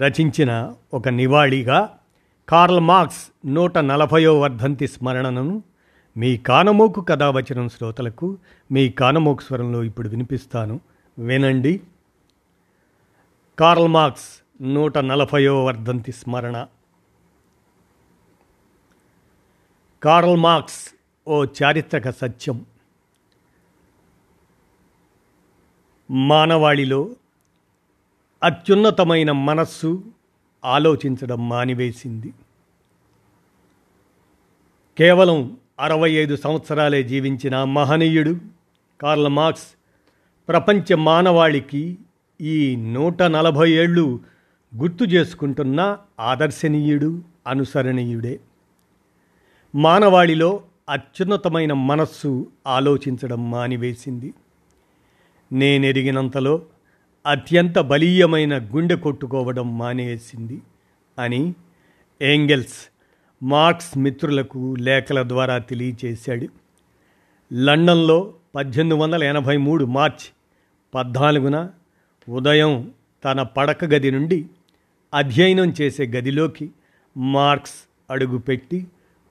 రచించిన ఒక నివాళిగా Karl Marx నూట నలభయో వర్ధంతి స్మరణను మీ కానమోకు కథావచనం శ్రోతలకు మీ కానమోకు స్వరంలో ఇప్పుడు వినిపిస్తాను. వినండి. కార్ల్ మార్క్స్ నూట నలభయో వర్ధంతి స్మరణ. కార్ల్ మార్క్స్ ఓ చారిత్రక సత్యం. మానవాళిలో అత్యున్నతమైన మనస్సు ఆలోచించడం మానివేసింది. కేవలం అరవై ఐదు సంవత్సరాలే జీవించిన మహనీయుడు కార్ల్ మార్క్స్ ప్రపంచ మానవాళికి ఈ నూట నలభై ఏళ్ళు గుర్తు చేసుకుంటున్న ఆదర్శనీయుడు అనుసరణీయుడే. మానవాళిలో అత్యున్నతమైన మనస్సు ఆలోచించడం మానివేసింది. నేనెరిగినంతలో అత్యంత బలీయమైన గుండె కొట్టుకోవడం మానేసింది అని ఏంగెల్స్ మార్క్స్ మిత్రులకు లేఖల ద్వారా తెలియచేశాడు. లండన్లో పద్దెనిమిది వందల ఎనభై మూడు మార్చ్ పద్నాలుగున ఉదయం తన పడక గది నుండి అధ్యయనం చేసే గదిలోకి మార్క్స్ అడుగుపెట్టి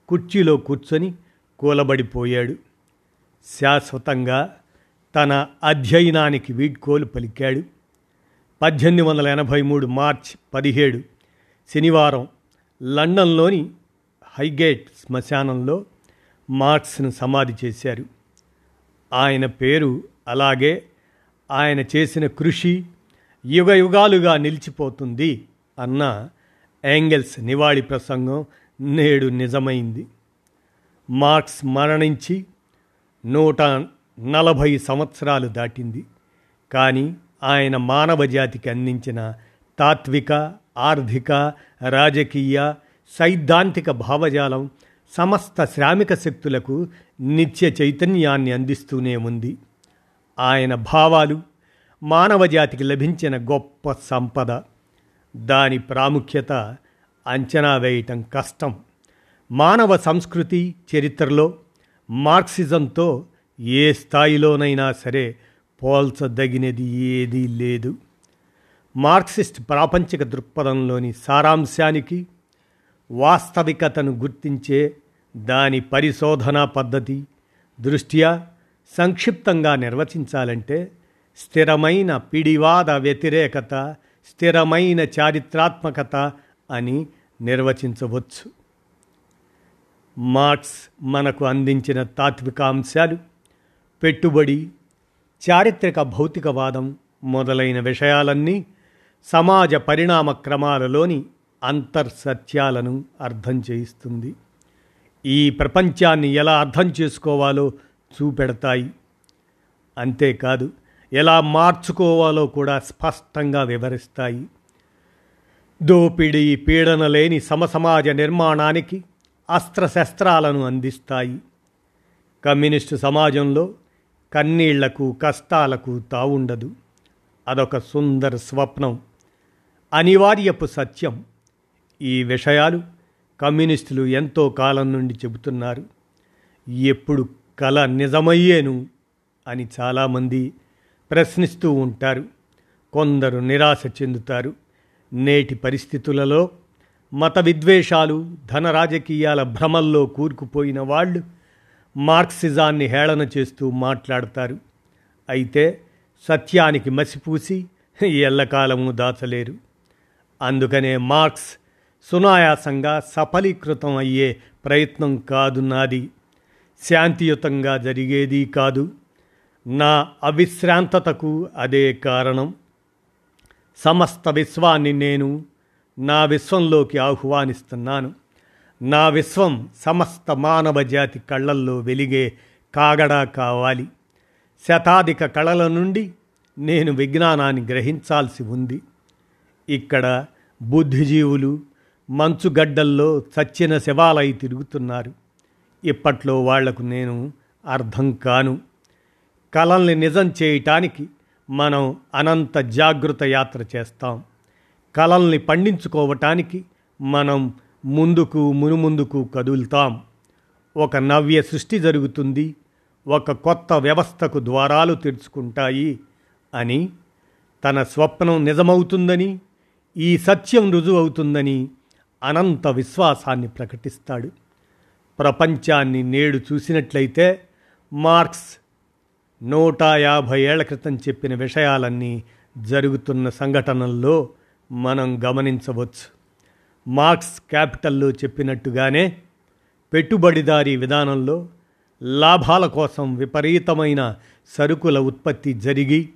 కుర్చీలో కూర్చొని కూలబడిపోయాడు. శాశ్వతంగా తన అధ్యయనానికి వీడ్కోలు పలికాడు. పద్దెనిమిది వందల ఎనభై మూడు మార్చ్ పదిహేడు శనివారం లండన్లోని హైగేట్ శ్మశానంలో మార్క్స్ను సమాధి చేశారు. ఆయన పేరు అలాగే ఆయన చేసిన కృషి యుగ యుగాలుగా నిలిచిపోతుంది అన్న యాంగిల్స్ నివాళి ప్రసంగం నేడు నిజమైంది. మార్క్స్ మరణించి నూట నలభై సంవత్సరాలు దాటింది. కానీ ఆయన మానవ జాతికి అందించిన తాత్విక ఆర్థిక రాజకీయ సైద్ధాంతిక భావజాలం సమస్త శ్రామిక శక్తులకు నిత్య చైతన్యాన్ని అందిస్తూనే ఉంది. ఆయన భావాలు మానవ జాతికి లభించిన గొప్ప సంపద. దాని ప్రాముఖ్యత అంచనా వేయటం కష్టం. మానవ సంస్కృతి చరిత్రలో మార్క్సిజంతో ఏ స్థాయిలోనైనా సరే పోల్చదగినది ఏదీ లేదు. మార్క్సిస్ట్ ప్రాపంచిక దృక్పథంలోని సారాంశానికి వాస్తవికతను గుర్తించే దాని పరిశోధనా పద్ధతి దృష్ట్యా సంక్షిప్తంగా నిర్వచించాలంటే స్థిరమైన పిడివాద వ్యతిరేకత స్థిరమైన చారిత్రాత్మకత అని నిర్వచించవచ్చు. మార్క్స్ మనకు అందించిన తాత్వికాంశాలు పెట్టుబడి చారిత్రక భౌతికవాదం మొదలైన విషయాలన్నీ సమాజ పరిణామ క్రమాలలోని అంతర్సత్యాలను అర్థం చేయిస్తుంది. ఈ ప్రపంచాన్ని ఎలా అర్థం చేసుకోవాలో చూపెడతాయి. అంతేకాదు ఎలా మార్చుకోవాలో కూడా స్పష్టంగా వివరిస్తాయి. దోపిడీ పీడన లేని సమసమాజ నిర్మాణానికి అస్త్రశస్త్రాలను అందిస్తాయి. కమ్యూనిస్టు సమాజంలో కన్నీళ్ళకు కష్టాలకు తావుండదు. అదొక సుందర స్వప్నం. అనివార్యపు సత్యం. ఈ విషయాలు కమ్యూనిస్టులు ఎంతో కాలం నుండి చెబుతున్నారు. ఎప్పుడు కళ నిజమయ్యేను అని చాలామంది ప్రశ్నిస్తూ ఉంటారు. కొందరు నిరాశ చెందుతారు. నేటి పరిస్థితులలో మత విద్వేషాలు ధన రాజకీయాల భ్రమల్లో కూరుకుపోయిన వాళ్ళు మార్క్సిజాన్ని హేళన చేస్తూ మాట్లాడతారు. అయితే సత్యానికి మసిపూసి ఎల్లకాలము దాచలేరు. అందుకనే మార్క్స్ సునాయాసంగా సఫలీకృతం అయ్యే ప్రయత్నం కాదు నాది. శాంతియుతంగా జరిగేది కాదు. నా అవిశ్రాంతతకు అదే కారణం. సమస్త విశ్వాన్ని నేను నా విశ్వంలోకి ఆహ్వానిస్తున్నాను. నా విశ్వం సమస్త మానవ జాతి కళ్ళల్లో వెలిగే కాగడా కావాలి. శతాధిక కళల నుండి నేను విజ్ఞానాన్ని గ్రహించాల్సి ఉంది. ఇక్కడ బుద్ధిజీవులు మంచుగడ్డల్లో చచ్చిన శవాలై తిరుగుతున్నారు. ఇప్పట్లో వాళ్ళకు నేను అర్థం కాను. కళల్ని నిజం చేయటానికి మనం అనంత జాగృత యాత్ర చేస్తాం. కళల్ని పండించుకోవటానికి మనం ముందుకు మునుముందుకు కదులుతాం. ఒక నవ్య సృష్టి జరుగుతుంది. ఒక కొత్త వ్యవస్థకు ద్వారాలు తెరుచుకుంటాయి అని తన స్వప్నం నిజమవుతుందని ఈ సత్యం రుజువవుతుందని అనంత విశ్వాసాన్ని ప్రకటిస్తాడు. ప్రపంచాన్ని నేడు చూసినట్లయితే మార్క్స్ నూట యాభై ఏళ్ళ క్రితం చెప్పిన విషయాలన్నీ జరుగుతున్న సంఘటనల్లో మనం గమనించవచ్చు. మార్క్స్ క్యాపిటల్లో చెప్పినట్టుగానే పెట్టుబడిదారీ విధానంలో లాభాల కోసం విపరీతమైన సరుకుల ఉత్పత్తి జరిగి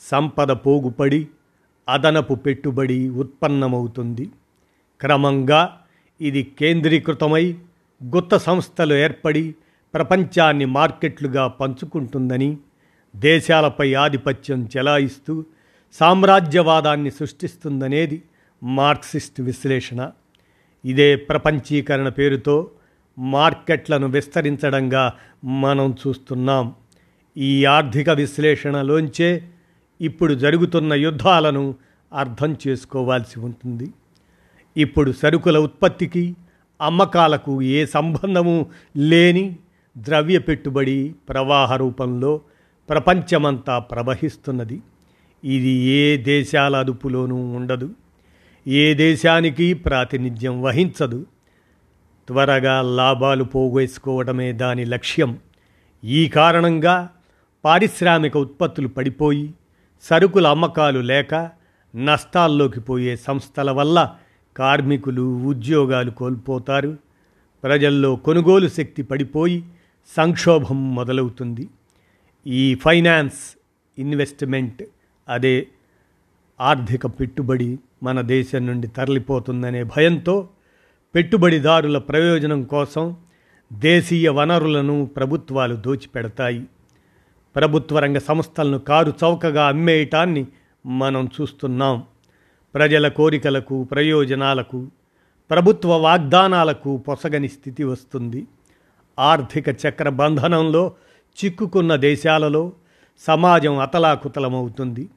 సంపద పోగుపడి అదనపు పెట్టుబడి ఉత్పన్నమవుతుంది. క్రమంగా ఇది కేంద్రీకృతమై గుత్త సంస్థలు ఏర్పడి ప్రపంచాన్ని మార్కెట్లుగా పంచుకుంటుందని దేశాలపై ఆధిపత్యం చెలాయిస్తూ సామ్రాజ్యవాదాన్ని సృష్టిస్తుందనేది మార్క్సిస్ట్ విశ్లేషణ. ఇదే ప్రపంచీకరణ పేరుతో మార్కెట్లను విస్తరించడంగా మనం చూస్తున్నాం. ఈ ఆర్థిక విశ్లేషణలోంచే ఇప్పుడు జరుగుతున్న యుద్ధాలను అర్థం చేసుకోవాల్సి ఉంటుంది. ఇప్పుడు సరుకుల ఉత్పత్తికి అమ్మకాలకు ఏ సంబంధము లేని ద్రవ్య పెట్టుబడి ప్రవాహ రూపంలో ప్రపంచమంతా ప్రవహిస్తున్నది. ఇది ఏ దేశాల అదుపులోనూ ఉండదు. ఏ దేశానికి ప్రాతినిధ్యం వహించదు. త్వరగా లాభాలు పోగేసుకోవడమే దాని లక్ష్యం. ఈ కారణంగా పారిశ్రామిక ఉత్పత్తులు పడిపోయి సరుకుల అమ్మకాలు లేక నష్టాల్లోకి పోయే సంస్థల వల్ల కార్మికులు ఉద్యోగాలు కోల్పోతారు. ప్రజల్లో కొనుగోలు శక్తి పడిపోయి సంక్షోభం మొదలవుతుంది. ఈ ఫైనాన్స్ ఇన్వెస్ట్మెంట్ అదే ఆర్థిక పెట్టుబడి మన దేశం నుండి తరలిపోతుందనే భయంతో పెట్టుబడిదారుల ప్రయోజనం కోసం దేశీయ వనరులను ప్రభుత్వాలు దోచిపెడతాయి. ప్రభుత్వ రంగ సంస్థలను కారు చౌకగా అమ్మేయటాన్ని మనం చూస్తున్నాం. ప్రజల కోరికలకు ప్రయోజనాలకు ప్రభుత్వ వాగ్దానాలకు పొసగని స్థితి వస్తుంది. ఆర్థిక చక్ర బంధనంలో చిక్కుకున్న దేశాలలో సమాజం అతలాకుతలమవుతుంది.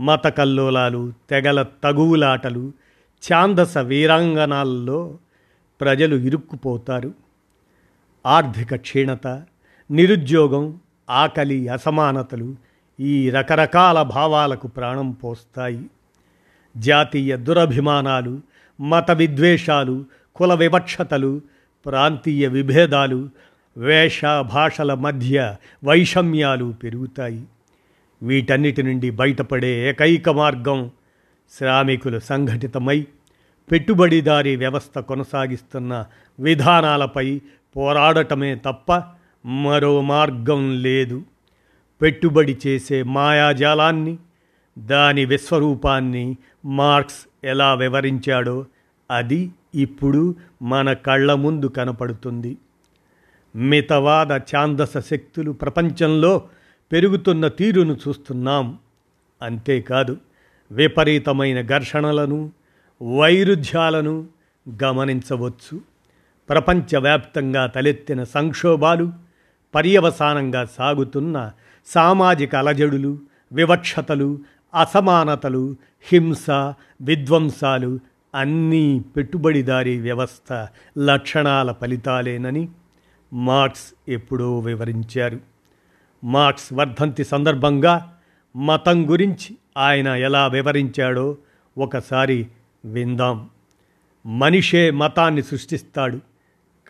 మత కల్లోలాలు తెగల తగువులాటలు ఛాందస వీరాంగనాల్లో ప్రజలు ఇరుక్కుపోతారు. ఆర్థిక క్షీణత నిరుద్యోగం ఆకలి అసమానతలు ఈ రకరకాల భావాలకు ప్రాణం పోస్తాయి. జాతీయ దురభిమానాలు మత విద్వేషాలు కుల వివక్షతలు ప్రాంతీయ విభేదాలు వేష భాషల మధ్య వైషమ్యాలు పెరుగుతాయి. వీటన్నిటి నుండి బయటపడే ఏకైక మార్గం శ్రామికులు సంఘటితమై పెట్టుబడిదారీ వ్యవస్థ కొనసాగిస్తున్న విధానాలపై పోరాడటమే తప్ప మరో మార్గం లేదు. పెట్టుబడి చేసే మాయాజాలాన్ని దాని విశ్వరూపాన్ని మార్క్స్ ఎలా వివరించాడో అది ఇప్పుడు మన కళ్ళ ముందు కనపడుతుంది. మితవాద ఛాందస శక్తులు ప్రపంచంలో పెరుగుతున్న తీరును చూస్తున్నాం. అంతేకాదు విపరీతమైన ఘర్షణలను వైరుధ్యాలను గమనించవచ్చు. ప్రపంచవ్యాప్తంగా తలెత్తిన సంక్షోభాలు పర్యవసానంగా సాగుతున్న సామాజిక అలజడులు వివక్షతలు అసమానతలు హింస విధ్వంసాలు అన్నీ పెట్టుబడిదారీ వ్యవస్థ లక్షణాల ఫలితాలేనని మార్క్స్ ఎప్పుడో వివరించారు. మార్క్స్ వర్ధంతి సందర్భంగా మతం గురించి ఆయన ఎలా వివరించాడో ఒకసారి విందాం. మనిషే మతాన్ని సృష్టిస్తాడు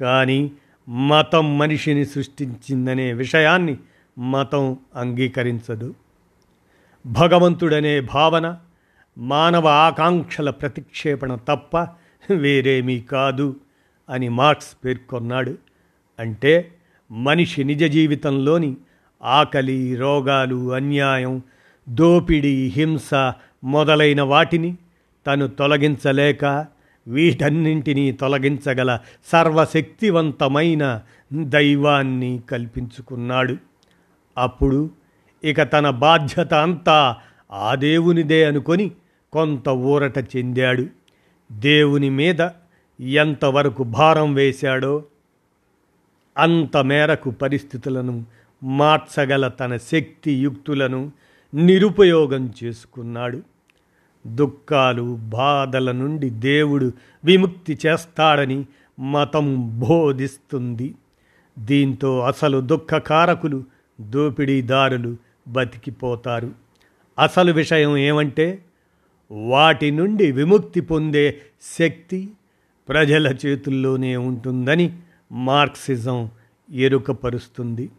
కానీ మతం మనిషిని సృష్టించిందనే విషయాన్ని మతం అంగీకరించదు. భగవంతుడనే భావన మానవ ఆకాంక్షల ప్రతిక్షేపణ తప్ప వేరేమీ కాదు అని మార్క్స్ పేర్కొన్నాడు. అంటే మనిషి నిజ జీవితంలోని ఆకలి రోగాలు అన్యాయం దోపిడీ హింస మొదలైన వాటిని తను తొలగించలేక వీటన్నింటినీ తొలగించగల సర్వశక్తివంతమైన దైవాన్ని కల్పించుకున్నాడు. అప్పుడు ఇక తన బాధ్యత అంతా ఆ దేవునిదే అనుకొని కొంత ఊరట చెందాడు. దేవుని మీద ఎంతవరకు భారం వేశాడో అంత మేరకు పరిస్థితులను మార్చగల తన శక్తి యుక్తులను నిరుపయోగం చేసుకున్నాడు. దుఃఖాలు బాధల నుండి దేవుడు విముక్తి చేస్తాడని మతం బోధిస్తుంది. దీంతో అసలు దుఃఖకారకులు దోపిడీదారులు బతికిపోతారు. అసలు విషయం ఏమంటే వాటి నుండి విముక్తి పొందే శక్తి ప్రజల చేతుల్లోనే ఉంటుందని మార్క్సిజం ఎరుకపరుస్తుంది.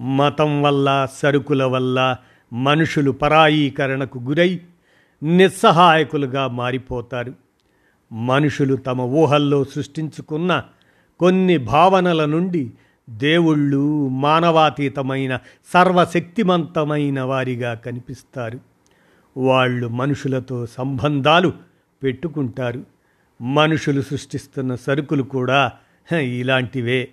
మతం వల్ల సరుకుల వల్ల మనుషులు పరాయీకరణకు గురై నిస్సహాయకులుగా మారిపోతారు. మనుషులు తమ ఊహల్లో సృష్టించుకున్న కొన్ని భావనల నుండి దేవుళ్ళు మానవాతీతమైన సర్వశక్తిమంతమైన వారిగా కనిపిస్తారు. వాళ్ళు మనుషులతో సంబంధాలు పెట్టుకుంటారు. మనుషులు సృష్టిస్తున్న సరుకులు కూడా ఇలాంటివే.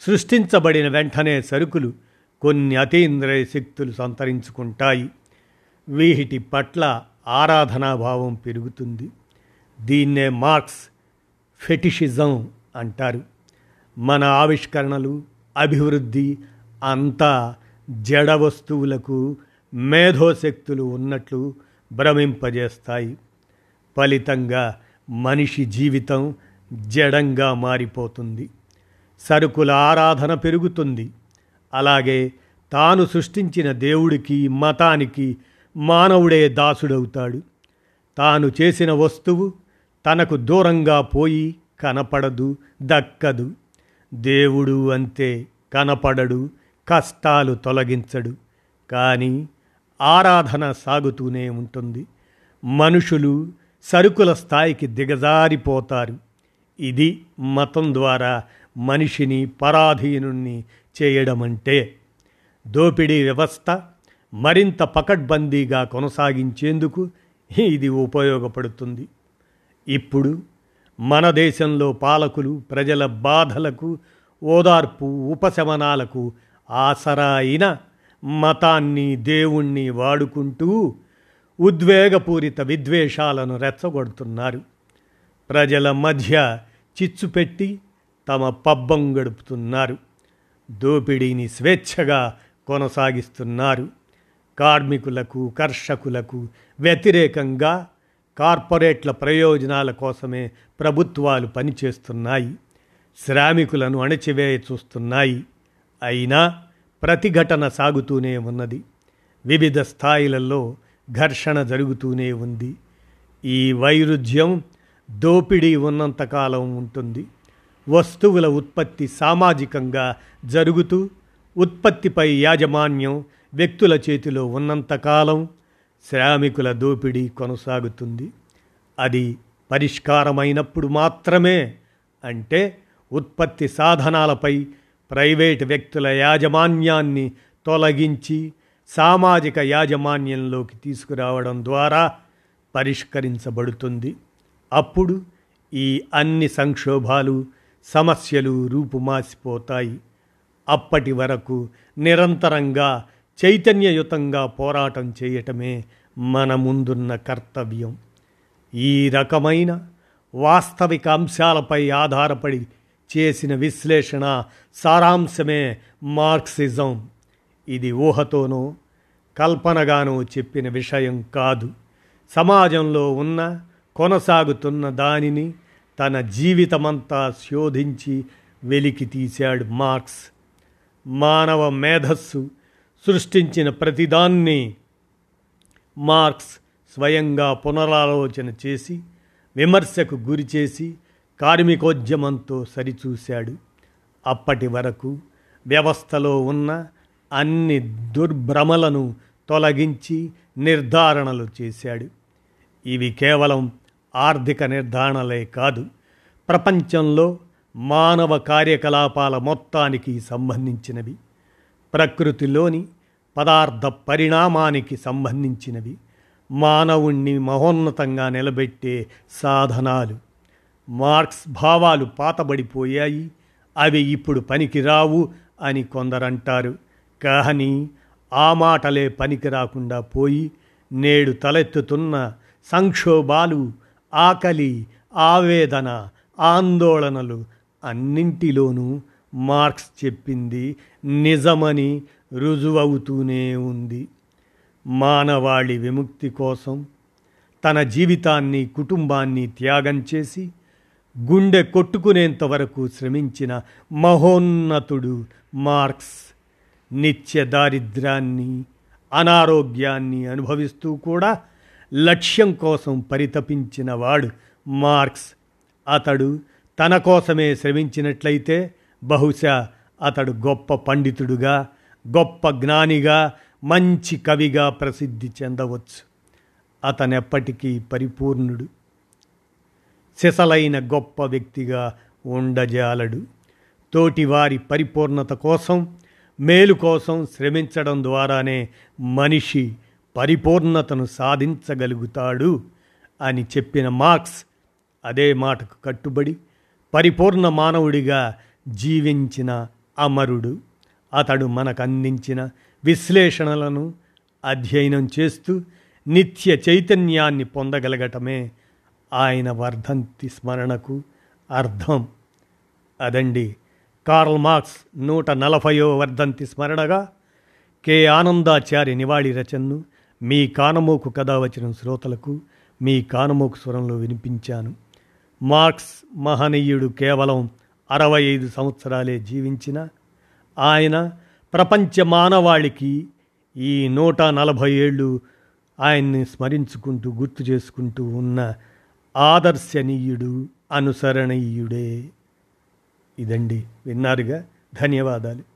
సృష్టించబడిన వెంటనే సరుకులు కొన్ని అతీంద్రియ శక్తులు సంతరించుకుంటాయి. వీటి పట్ల ఆరాధనాభావం పెరుగుతుంది. దీన్నే మార్క్స్ ఫెటిషిజం అంటారు. మన ఆవిష్కరణలు అభివృద్ధి అంతా జడ వస్తువులకు మేధోశక్తులు ఉన్నట్లు భ్రమింపజేస్తాయి. ఫలితంగా మనిషి జీవితం జడంగా మారిపోతుంది. సరుకుల ఆరాధన పెరుగుతుంది. అలాగే తాను సృష్టించిన దేవుడికి మతానికి మానవుడే దాసుడవుతాడు. తాను చేసిన వస్తువు తనకు దూరంగా పోయి కనపడదు దక్కదు. దేవుడు అంతే కనపడడు కష్టాలు తొలగించడు. కానీ ఆరాధన సాగుతూనే ఉంటుంది. మనుషులు సరుకుల స్థాయికి దిగజారిపోతారు. ఇది మతం ద్వారా మనిషిని పరాధీనుణ్ణి చేయడమంటే దోపిడీ వ్యవస్థ మరింత పకడ్బందీగా కొనసాగించేందుకు ఇది ఉపయోగపడుతుంది. ఇప్పుడు మన దేశంలో పాలకులు ప్రజల బాధలకు ఓదార్పు ఉపశమనాలకు ఆసరా అయిన మతాన్ని దేవుణ్ణి వాడుకుంటూ ఉద్వేగపూరిత విద్వేషాలను రెచ్చగొడుతున్నారు. ప్రజల మధ్య చిచ్చు పెట్టి తమ పబ్బం గడుపుతున్నారు. దోపిడీని స్వేచ్ఛగా కొనసాగిస్తున్నారు. కార్మికులకు కర్షకులకు వ్యతిరేకంగా కార్పొరేట్ల ప్రయోజనాల కోసమే ప్రభుత్వాలు పనిచేస్తున్నాయి. శ్రామికులను అణచివేయ చూస్తున్నాయి అయినా ప్రతిఘటన సాగుతూనే ఉన్నది. వివిధ స్థాయిలలో ఘర్షణ జరుగుతూనే ఉంది. ఈ వైరుధ్యం దోపిడీ ఉన్నంతకాలం ఉంటుంది. వస్తువుల ఉత్పత్తి సామాజికంగా జరుగుతూ ఉత్పత్తిపై యాజమాన్యం వ్యక్తుల చేతిలో ఉన్నంతకాలం శ్రామికుల దోపిడీ కొనసాగుతుంది. అది పరిష్కారమైనప్పుడు మాత్రమే అంటే ఉత్పత్తి సాధనాలపై ప్రైవేటు వ్యక్తుల యాజమాన్యాన్ని తొలగించి సామాజిక యాజమాన్యంలోకి తీసుకురావడం ద్వారా పరిష్కరించబడుతుంది. అప్పుడు ఈ అన్ని సంక్షోభాలు సమస్యలు రూపుమాసిపోతాయి. అప్పటి వరకు నిరంతరంగా చైతన్యయుతంగా పోరాటం చేయటమే మన ముందున్న కర్తవ్యం. ఈ రకమైన వాస్తవిక అంశాలపై ఆధారపడి చేసిన విశ్లేషణ సారాంశమే మార్క్సిజం. ఇది ఊహతోనో కల్పనగానో చెప్పిన విషయం కాదు. సమాజంలో ఉన్న కొనసాగుతున్న దానిని తన జీవితమంతా శోధించి వెలికి తీశాడు మార్క్స్. మానవ మేధస్సు సృష్టించిన ప్రతిదాన్ని మార్క్స్ స్వయంగా పునరాలోచన చేసి విమర్శకు గురిచేసి కార్మికోద్యమంతో సరిచూశాడు. అప్పటి వరకు వ్యవస్థలో ఉన్న అన్ని దుర్భ్రమలను తొలగించి నిర్ధారణలు చేశాడు. ఇవి కేవలం ఆర్థిక నిర్ధారణలే కాదు ప్రపంచంలో మానవ కార్యకలాపాల మొత్తానికి సంబంధించినవి ప్రకృతిలోని పదార్థ పరిణామానికి సంబంధించినవి మానవుణ్ణి మహోన్నతంగా నిలబెట్టే సాధనాలు. మార్క్స్ భావాలు పాతబడిపోయాయి అవి ఇప్పుడు పనికిరావు అని కొందరంటారు. కానీ ఆ మాటలే పనికి రాకుండా పోయి నేడు తలెత్తుతున్న సంక్షోభాలు ఆకలి ఆవేదన ఆందోళనలు అన్నింటిలోనూ మార్క్స్ చెప్పింది నిజమని రుజువవుతూనే ఉంది. మానవాళి విముక్తి కోసం తన జీవితాన్ని కుటుంబాన్ని త్యాగం చేసి గుండె కొట్టుకునేంత వరకు శ్రమించిన మహోన్నతుడు మార్క్స్ నిత్య దారిద్ర్యాన్ని అనారోగ్యాన్ని అనుభవిస్తూ కూడా లక్ష్యం కోసం పరితపించిన వాడు మార్క్స్. అతడు తన కోసమే శ్రమించినట్లయితే బహుశా అతడు గొప్ప పండితుడుగా గొప్ప జ్ఞానిగా మంచి కవిగా ప్రసిద్ధి చెందవచ్చు. అతనెప్పటికీ పరిపూర్ణుడు. సిసలైన గొప్ప వ్యక్తిగా ఉండజాలడు. తోటివారి పరిపూర్ణత కోసం మేలు కోసం శ్రమించడం ద్వారానే మనిషి పరిపూర్ణతను సాధించగలుగుతాడు అని చెప్పిన మార్క్స్ అదే మాటకు కట్టుబడి పరిపూర్ణ మానవుడిగా జీవించిన అమరుడు. అతడు మనకు అందించిన విశ్లేషణలను అధ్యయనం చేస్తూ నిత్య చైతన్యాన్ని పొందగలగటమే ఆయన వర్ధంతి స్మరణకు అర్థం. అదండి కార్ల్ మార్క్స్ నూట నలభయో వర్ధంతి స్మరణగా కె ఆనందాచార్య నివాళి రచనను మీ కానమోకు కథ వచ్చిన శ్రోతలకు మీ కానమోకు స్వరంలో వినిపించాను. మార్క్స్ మహనీయుడు కేవలం అరవై ఐదు సంవత్సరాలే జీవించిన. ఆయన ప్రపంచ మానవాళికి ఈ నూట నలభై ఏళ్ళు ఆయన్ని స్మరించుకుంటూ గుర్తు చేసుకుంటూ ఉన్న ఆదర్శనీయుడు అనుసరణీయుడే. ఇదండి విన్నారుగా. ధన్యవాదాలు.